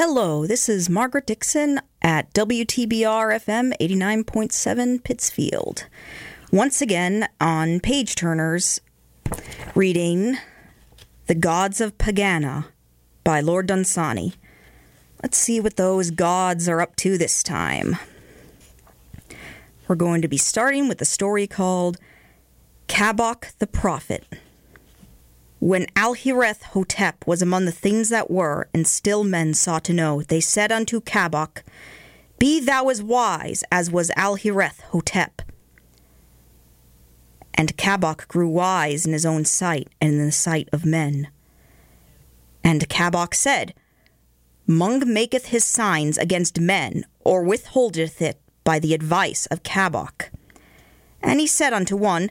Hello, this is Margaret Dixon at WTBR FM 89.7 Pittsfield. Once again on Page Turners, reading The Gods of Pegana by Lord Dunsany. Let's see what those gods are up to this time. We're going to be starting with a story called Kabok the Prophet. When Alhireth Hotep was among the things that were, and still men sought to know, they said unto Kabok, Be thou as wise as was Alhireth Hotep. And Kabok grew wise in his own sight and in the sight of men. And Kabok said, Mung maketh his signs against men, or withholdeth it by the advice of Kabok. And he said unto one,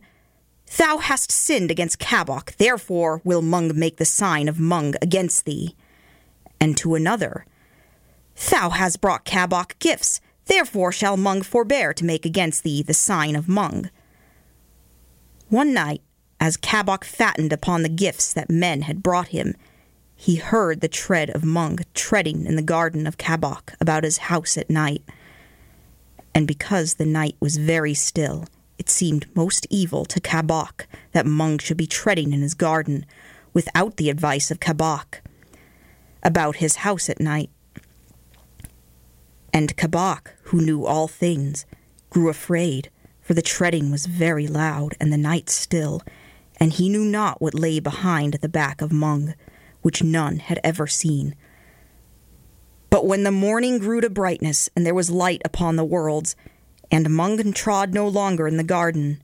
Thou hast sinned against Kabok, therefore will Mung make the sign of Mung against thee. And to another, Thou hast brought Kabok gifts, therefore shall Mung forbear to make against thee the sign of Mung. One night, as Kabok fattened upon the gifts that men had brought him, he heard the tread of Mung treading in the garden of Kabok about his house at night. And because the night was very still, it seemed most evil to Kabok that Mung should be treading in his garden without the advice of Kabok about his house at night. And Kabok, who knew all things, grew afraid, for the treading was very loud and the night still, and he knew not what lay behind the back of Mung, which none had ever seen. But when the morning grew to brightness and there was light upon the worlds, and Mung trod no longer in the garden.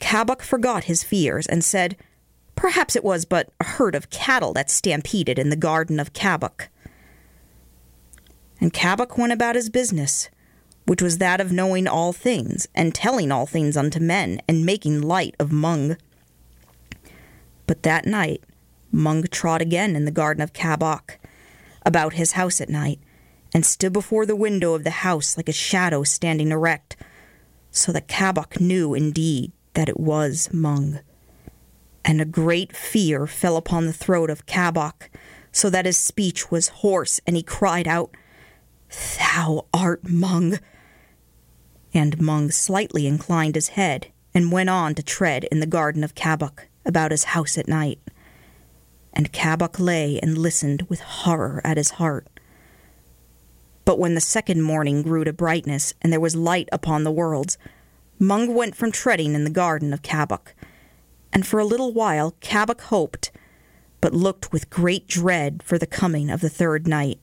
Kabok forgot his fears and said, Perhaps it was but a herd of cattle that stampeded in the garden of Kabok. And Kabok went about his business, which was that of knowing all things, and telling all things unto men, and making light of Mung. But that night Mung trod again in the garden of Kabok, about his house at night, and stood before the window of the house like a shadow standing erect, so that Kabok knew indeed that it was Mung. And a great fear fell upon the throat of Kabok, so that his speech was hoarse, and he cried out, Thou art Mung. And Mung slightly inclined his head, and went on to tread in the garden of Kabok, about his house at night. And Kabok lay and listened with horror at his heart. But when the second morning grew to brightness, and there was light upon the worlds, Mung went from treading in the garden of Kabok. And for a little while Kabok hoped, but looked with great dread for the coming of the third night.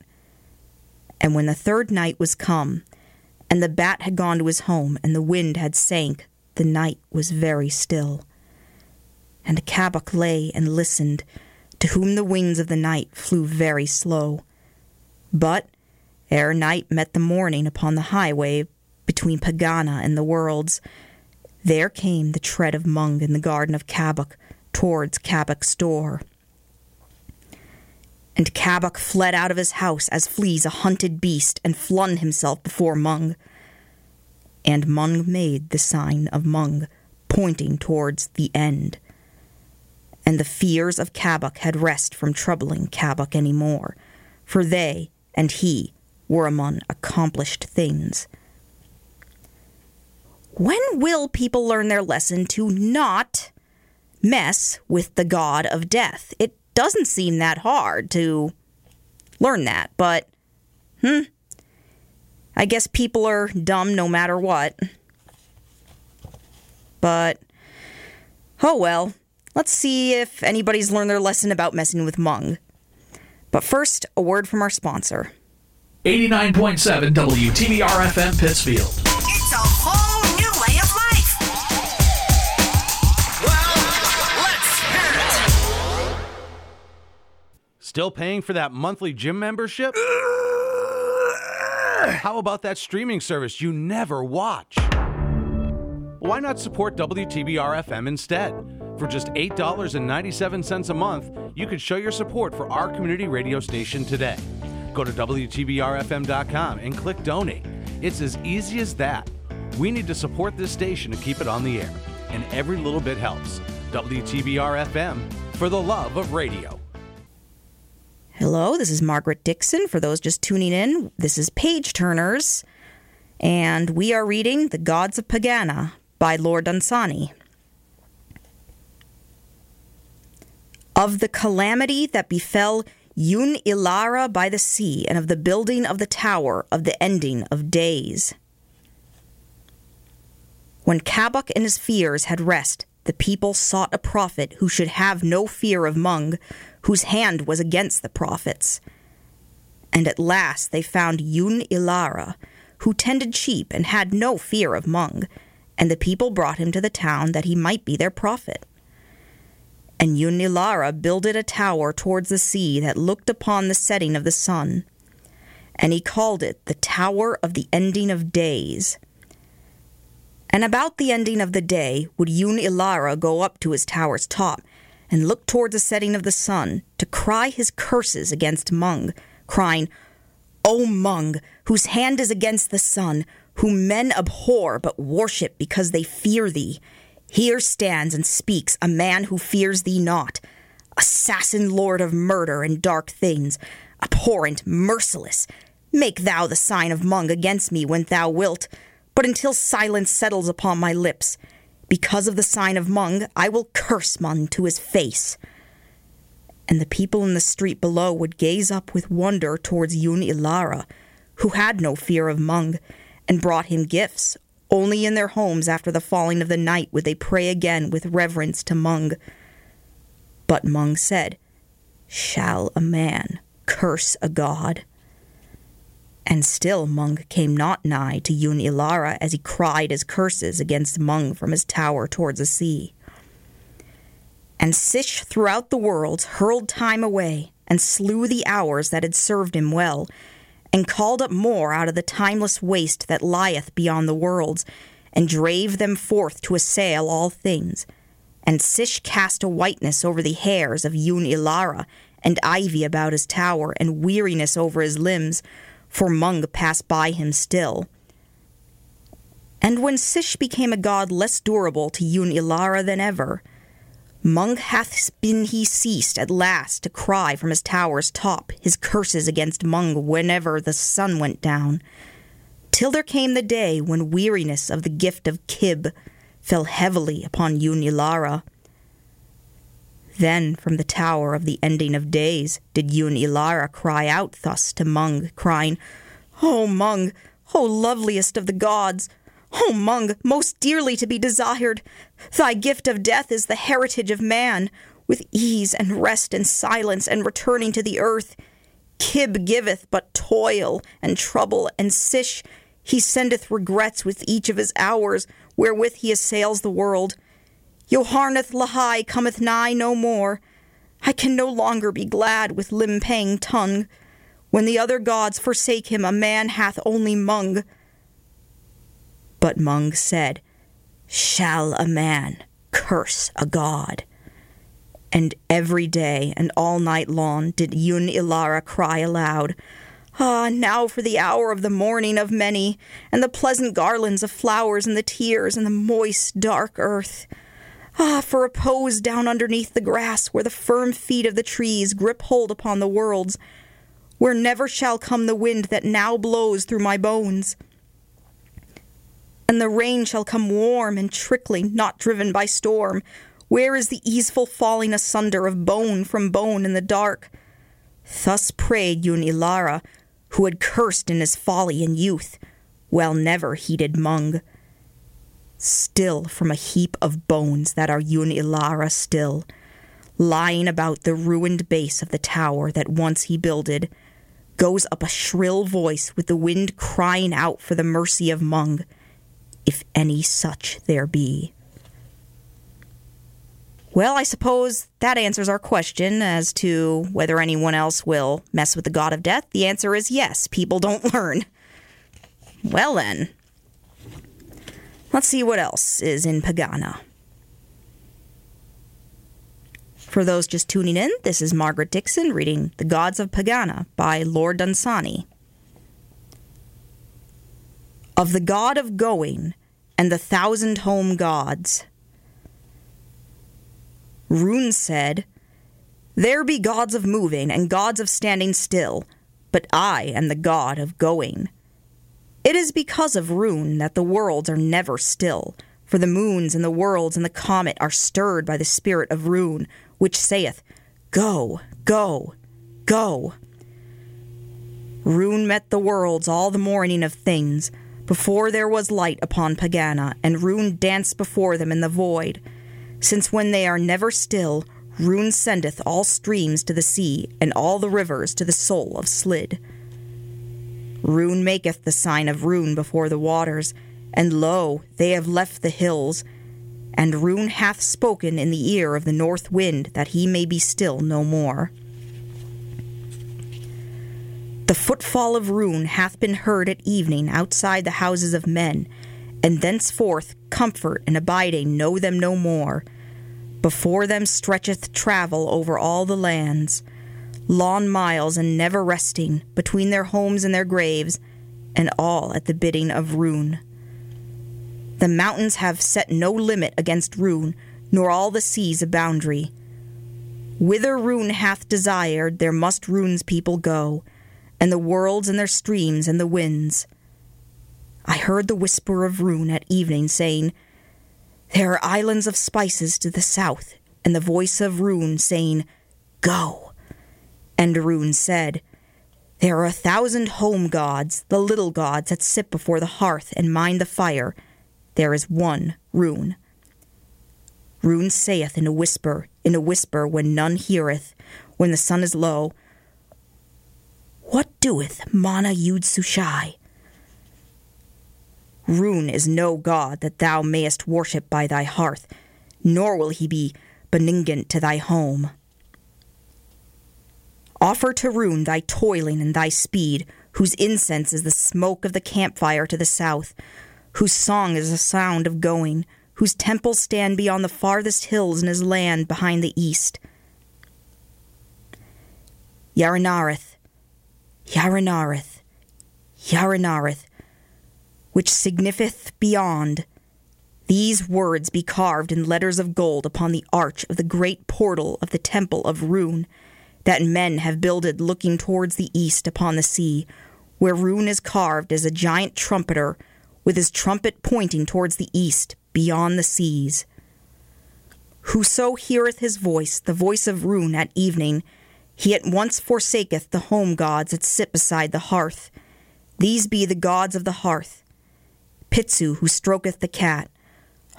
And when the third night was come, and the bat had gone to his home, and the wind had sank, the night was very still. And Kabok lay and listened, to whom the wings of the night flew very slow. But ere night met the morning upon the highway between Pegana and the worlds, there came the tread of Mung in the garden of Kabok towards Kabok's door. And Kabok fled out of his house as flees a hunted beast and flung himself before Mung. And Mung made the sign of Mung, pointing towards the end. And the fears of Kabok had rest from troubling Kabok any more, for they and he were among accomplished things. When will people learn their lesson to not mess with the god of death? It doesn't seem that hard to learn that, but hmm. I guess people are dumb no matter what. But oh well. Let's see if anybody's learned their lesson about messing with Mung. But first, a word from our sponsor. 89.7 WTBR FM Pittsfield. It's a whole new way of life. Well, let's hear it. Still paying for that monthly gym membership? How about that streaming service you never watch? Why not support WTBR FM instead? For just $8.97 a month, you could show your support for our community radio station today. Go to WTBRFM.com and click donate. It's as easy as that. We need to support this station to keep it on the air, and every little bit helps. WTBR FM for the love of radio. Hello, this is Margaret Dixon. For those just tuning in, this is Page Turners, and we are reading The Gods of Pegana by Lord Dunsany. Of the calamity that befell Yun Ilara by the sea, and of the building of the tower of the ending of days. When Kabok and his fears had rest, the people sought a prophet who should have no fear of Mung, whose hand was against the prophets. And at last they found Yun Ilara, who tended sheep and had no fear of Mung, and the people brought him to the town that he might be their prophet. And Yun Ilara builded a tower towards the sea that looked upon the setting of the sun, and he called it the Tower of the Ending of Days. And about the ending of the day would Yun Ilara go up to his tower's top and look towards the setting of the sun to cry his curses against Mung, crying, O Mung, whose hand is against the sun, whom men abhor but worship because they fear thee. Here stands and speaks a man who fears thee not, assassin lord of murder and dark things, abhorrent, merciless. Make thou the sign of Mung against me when thou wilt, but until silence settles upon my lips, because of the sign of Mung, I will curse Mung to his face. And the people in the street below would gaze up with wonder towards Yun Ilara, who had no fear of Mung, and brought him gifts. Only in their homes after the falling of the night would they pray again with reverence to Mung. But Mung said, Shall a man curse a god? And still Mung came not nigh to Yun Ilara as he cried his curses against Mung from his tower towards the sea. And Sish throughout the worlds hurled time away, and slew the hours that had served him well, and called up more out of the timeless waste that lieth beyond the worlds, and drave them forth to assail all things. And Sish cast a whiteness over the hairs of Yun Ilara, and ivy about his tower, and weariness over his limbs, for Mung passed by him still. And when Sish became a god less durable to Yun Ilara than ever, Mung hath been he ceased at last to cry from his tower's top his curses against Mung whenever the sun went down, till there came the day when weariness of the gift of Kib fell heavily upon Yun Ilara. Then from the tower of the ending of days did Yun Ilara cry out thus to Mung, crying, O Mung, O loveliest of the gods! O Mung, most dearly to be desired! Thy gift of death is the heritage of man, with ease and rest and silence and returning to the earth. Kib giveth but toil and trouble, and Sish he sendeth regrets with each of his hours, wherewith he assails the world. Yoharneth Lahai cometh nigh no more. I can no longer be glad with Limpang-Tung. When the other gods forsake him, a man hath only Mung. But Mung said, Shall a man curse a god? And every day and all night long did Yun Ilara cry aloud, Ah, now for the hour of the mourning of many, and the pleasant garlands of flowers, and the tears, and the moist, dark earth. Ah, for repose down underneath the grass, where the firm feet of the trees grip hold upon the worlds, where never shall come the wind that now blows through my bones. And the rain shall come warm and trickling, not driven by storm. Where is the easeful falling asunder of bone from bone in the dark? Thus prayed Yun Ilara, who had cursed in his folly and youth, well never heeded Mung still from a heap of bones that are Yun Ilara still, lying about the ruined base of the tower that once he builded, goes up a shrill voice with the wind crying out for the mercy of Mung, if any such there be. Well, I suppose that answers our question as to whether anyone else will mess with the god of death. The answer is yes, people don't learn. Well, then, Let's see what else is in Pegana. For those just tuning in, this is Margaret Dixon reading The Gods of Pegana by Lord Dunsany. Of the god of going and the thousand home gods. Roon said, There be gods of moving and gods of standing still, but I am the god of going. It is because of Roon that the worlds are never still, for the moons and the worlds and the comet are stirred by the spirit of Roon, which saith, Go, go, go. Roon met the worlds all the morning of things, before there was light upon Pegana, and Roon danced before them in the void. Since when they are never still, Roon sendeth all streams to the sea, and all the rivers to the soul of Slid. Roon maketh the sign of Roon before the waters, and lo, they have left the hills. And Roon hath spoken in the ear of the north wind that he may be still no more. The footfall of Roon hath been heard at evening outside the houses of men, and thenceforth comfort and abiding know them no more. Before them stretcheth travel over all the lands, long miles and never resting, between their homes and their graves, and all at the bidding of Roon. The mountains have set no limit against Roon, nor all the seas a boundary. Whither Roon hath desired, there must Roon's people go, and the worlds and their streams and the winds. I heard the whisper of Roon at evening saying, There are islands of spices to the south, and the voice of Roon saying, Go. And Roon said, There are a thousand home gods, the little gods that sit before the hearth and mind the fire. There is one Roon. Roon saith in a whisper, in a whisper when none heareth, when the sun is low, what doeth Mana Yud Sushai? Roon is no god that thou mayest worship by thy hearth, nor will he be benignant to thy home. Offer to Roon thy toiling and thy speed, whose incense is the smoke of the campfire to the south, whose song is the sound of going, whose temples stand beyond the farthest hills in his land behind the east. Yarinareth, Yarinareth, Yarinareth, which signifieth beyond. These words be carved in letters of gold upon the arch of the great portal of the temple of Roon, that men have builded looking towards the east upon the sea, where Roon is carved as a giant trumpeter, with his trumpet pointing towards the east, beyond the seas. Whoso heareth his voice, the voice of Roon at evening, he at once forsaketh the home gods that sit beside the hearth. These be the gods of the hearth Pitsu, who stroketh the cat,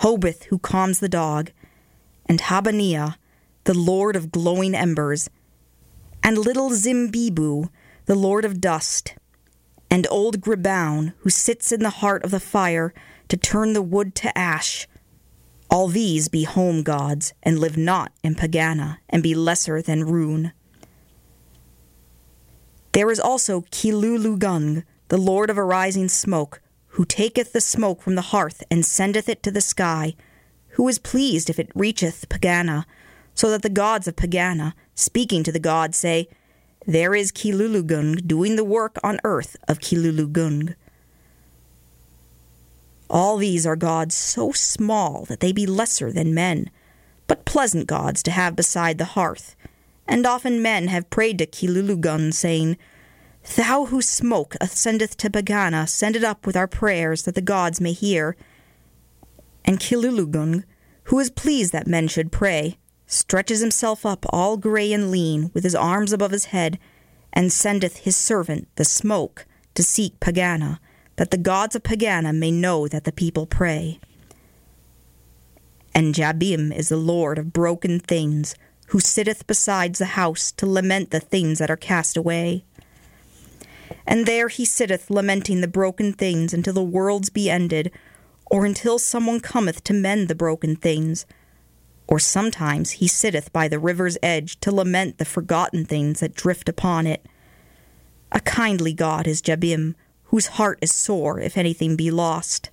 Hobith, who calms the dog, and Habaniah, the lord of glowing embers, and little Zumbiboo, the lord of dust, and old Gribaun, who sits in the heart of the fire to turn the wood to ash. All these be home gods, and live not in Pegana, and be lesser than Roon. There is also Kilooloogung, the lord of arising smoke, who taketh the smoke from the hearth and sendeth it to the sky, who is pleased if it reacheth Pegana, so that the gods of Pegana, speaking to the gods, say, There is Kilooloogung doing the work on earth of Kilooloogung. All these are gods so small that they be lesser than men, but pleasant gods to have beside the hearth. And often men have prayed to Kilooloogung, saying, Thou whose smoke ascendeth to Pegana, send it up with our prayers that the gods may hear. And Kilooloogung, who is pleased that men should pray, stretches himself up all grey and lean, with his arms above his head, and sendeth his servant, the smoke, to seek Pegana, that the gods of Pegana may know that the people pray. And Jabim is the Lord of broken things, who sitteth besides the house to lament the things that are cast away. And there he sitteth lamenting the broken things until the worlds be ended, or until someone cometh to mend the broken things. Or sometimes he sitteth by the river's edge to lament the forgotten things that drift upon it. A kindly God is Jabim, whose heart is sore if anything be lost.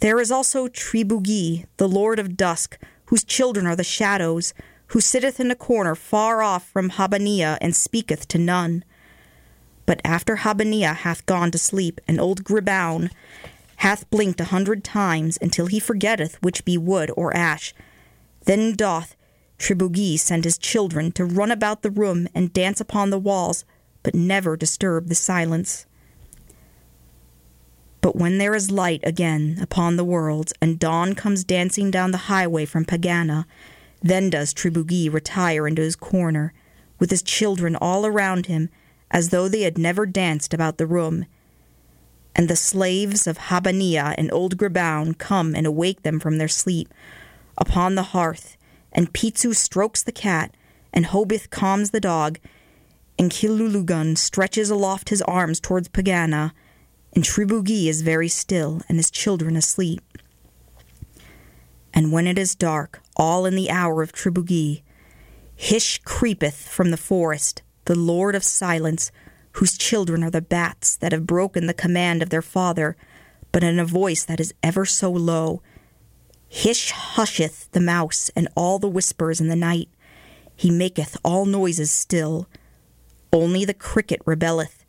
There is also Tribugie, the lord of dusk, whose children are the shadows, who sitteth in a corner far off from Habaniah and speaketh to none. But after Habaniah hath gone to sleep, and old Gribaun hath blinked a hundred times until he forgetteth which be wood or ash, then doth Tribugie sent his children to run about the room and dance upon the walls, but never disturb the silence. But when there is light again upon the world, and dawn comes dancing down the highway from Pegana, then does Tribugie retire into his corner, with his children all around him, as though they had never danced about the room. And the slaves of Habaniah and Old Gribaun come and awake them from their sleep upon the hearth, and Pitsu strokes the cat, and Hobith calms the dog, and Kilooloogung stretches aloft his arms towards Pegana, and Tribugie is very still, and his children asleep. And when it is dark, all in the hour of Tribugie, Hish creepeth from the forest, the lord of silence, whose children are the bats that have broken the command of their father, but in a voice that is ever so low. Hish husheth the mouse and all the whispers in the night. He maketh all noises still. Only the cricket rebelleth.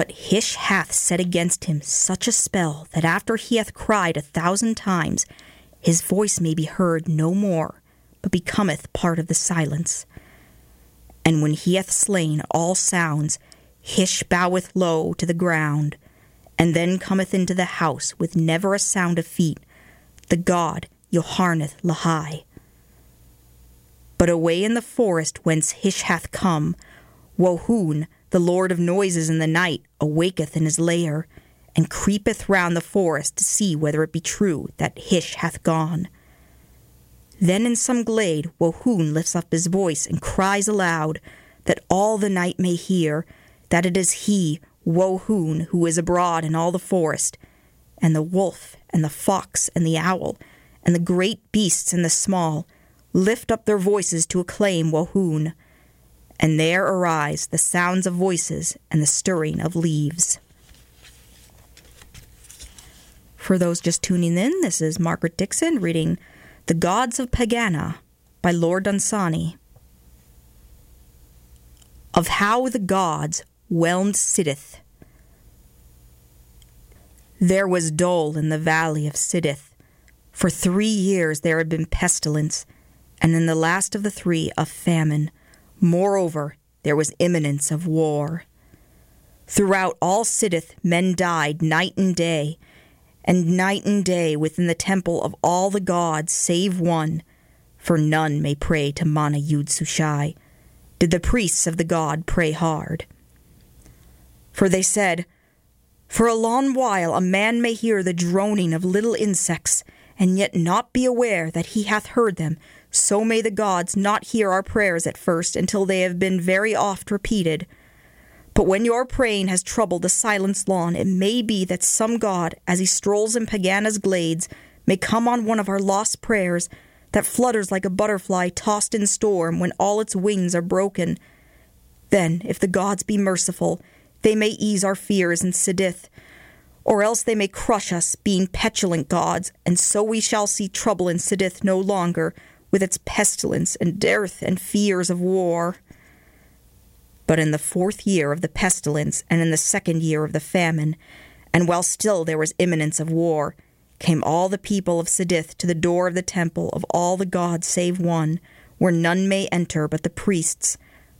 But Hish hath set against him such a spell that after he hath cried a thousand times, his voice may be heard no more, but becometh part of the silence. And when he hath slain all sounds, Hish boweth low to the ground, and then cometh into the house with never a sound of feet, the god Yoharneth Lahai. But away in the forest whence Hish hath come, Wohoon, the lord of noises in the night, awaketh in his lair, and creepeth round the forest to see whether it be true that Hish hath gone. Then in some glade Wohoon lifts up his voice and cries aloud, that all the night may hear, that it is he, Wohoon, who is abroad in all the forest, and the wolf, and the fox, and the owl, and the great beasts and the small, lift up their voices to acclaim Wohoon. And there arise the sounds of voices and the stirring of leaves. For those just tuning in, this is Margaret Dixon reading The Gods of Pegana by Lord Dunsany. Of how the gods whelmed Sidith. There was dole in the valley of Sidith. For three years there had been pestilence, and in the last of the three, a famine. Moreover, there was imminence of war. Throughout all Sidith, men died night and day, and night and day within the temple of all the gods save one, for none may pray to Mana-Yood-Sushai. Did the priests of the god pray hard? For they said, For a long while a man may hear the droning of little insects, and yet not be aware that he hath heard them, so may the gods not hear our prayers at first until they have been very oft repeated. But when your praying has troubled the silence lawn, it may be that some god, as he strolls in Pegana's glades, may come on one of our lost prayers that flutters like a butterfly tossed in storm when all its wings are broken. Then, if the gods be merciful, they may ease our fears in Sidith, or else they may crush us, being petulant gods, and so we shall see trouble in Sidith no longer, with its pestilence and dearth and fears of war. But in the fourth year of the pestilence, and in the second year of the famine, and while still there was imminence of war, came all the people of Sidith to the door of the temple of all the gods save one, where none may enter but the priests,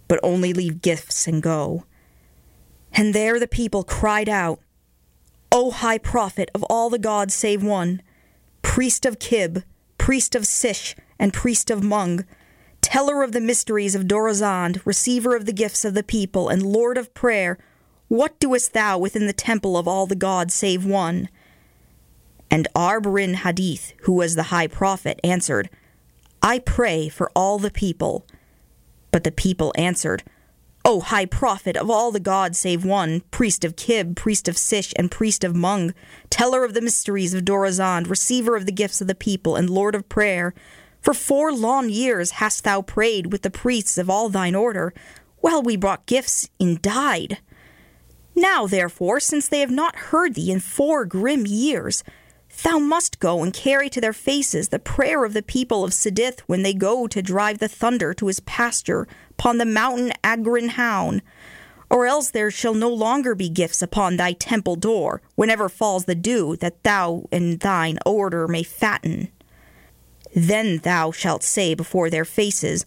but only leave gifts and go. And there the people cried out, O high prophet of all the gods save one, priest of Kib, priest of Sish, and priest of Mung, teller of the mysteries of Dorazand, receiver of the gifts of the people, and lord of prayer, what doest thou within the temple of all the gods save one? And Arb-Rin-Hadith, who was the high prophet, answered, I pray for all the people. But the people answered, O high prophet of all the gods save one, priest of Kib, priest of Sish, and priest of Mung, teller of the mysteries of Dorazand, receiver of the gifts of the people, and lord of prayer, for four long years hast thou prayed with the priests of all thine order, while we brought gifts and died. Now, therefore, since they have not heard thee in four grim years, thou must go and carry to their faces the prayer of the people of Sidith when they go to drive the thunder to his pasture upon the mountain Aghrinaun. Or else there shall no longer be gifts upon thy temple door, whenever falls the dew, that thou and thine order may fatten. Then thou shalt say before their faces,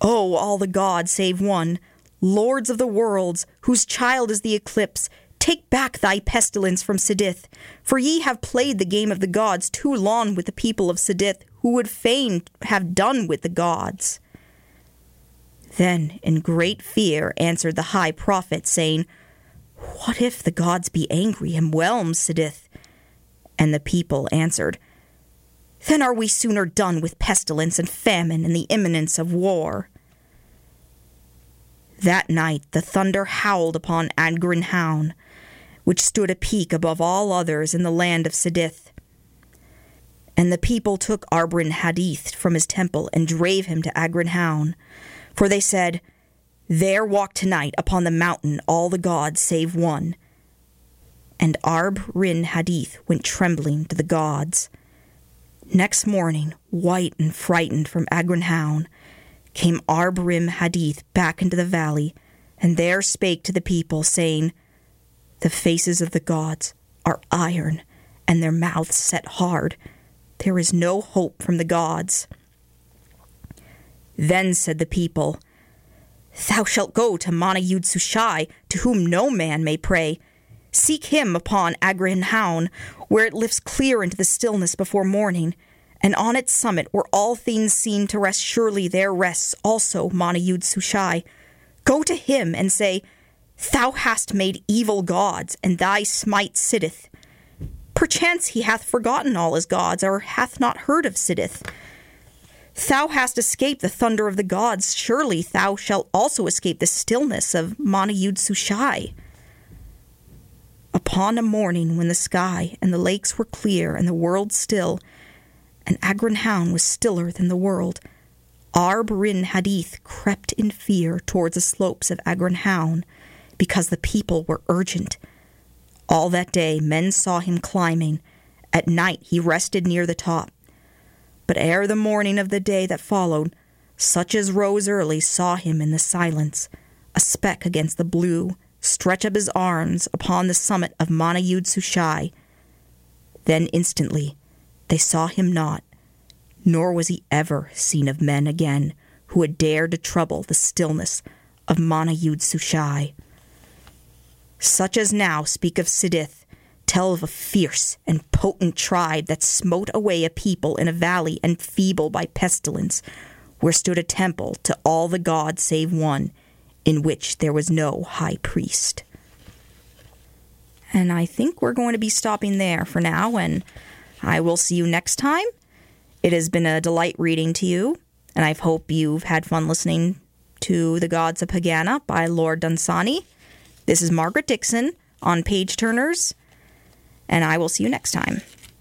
O all the gods save one, lords of the worlds, whose child is the eclipse, take back thy pestilence from Sidith, for ye have played the game of the gods too long with the people of Sidith, who would fain have done with the gods. Then, in great fear, answered the high prophet, saying, What if the gods be angry and whelm Sidith? And the people answered, Then are we sooner done with pestilence and famine and the imminence of war. That night the thunder howled upon Aghrinaun, which stood a peak above all others in the land of Sidith. And the people took Arb-Rin-Hadith from his temple and drave him to Aghrinaun, for they said, There walk tonight upon the mountain all the gods save one. And Arb-Rin-Hadith went trembling to the gods. Next morning, white and frightened from Aghrinaun, came Arb-Rin-Hadith back into the valley, and there spake to the people, saying, The faces of the gods are iron, and their mouths set hard. There is no hope from the gods. Then said the people, Thou shalt go to Mana-Yood-Sushai, to whom no man may pray. Seek him upon Agrinhoun, where it lifts clear into the stillness before morning, and on its summit, where all things seem to rest surely, there rests also Mana-Yood-Sushai. Go to him and say, Thou hast made evil gods, and thy smite Sidith. Perchance he hath forgotten all his gods, or hath not heard of Sidith. Thou hast escaped the thunder of the gods, surely thou shalt also escape the stillness of Mana-Yood-Sushai. Upon a morning when the sky and the lakes were clear and the world still, and Aghrinaun was stiller than the world, Arb-Rin-Hadith crept in fear towards the slopes of Aghrinaun, because the people were urgent. All that day men saw him climbing. At night he rested near the top. But ere the morning of the day that followed, such as rose early saw him in the silence, a speck against the blue, stretch up his arms upon the summit of Mana-Yood-Sushai. Then instantly they saw him not, nor was he ever seen of men again who had dared to trouble the stillness of Mana-Yood-Sushai. Such as now speak of Sidith, tell of a fierce and potent tribe that smote away a people in a valley enfeebled by pestilence, where stood a temple to all the gods save one, in which there was no high priest. And I think we're going to be stopping there for now, and I will see you next time. It has been a delight reading to you, and I hope you've had fun listening to The Gods of Pegana by Lord Dunsany. This is Margaret Dixon on Page Turners, and I will see you next time.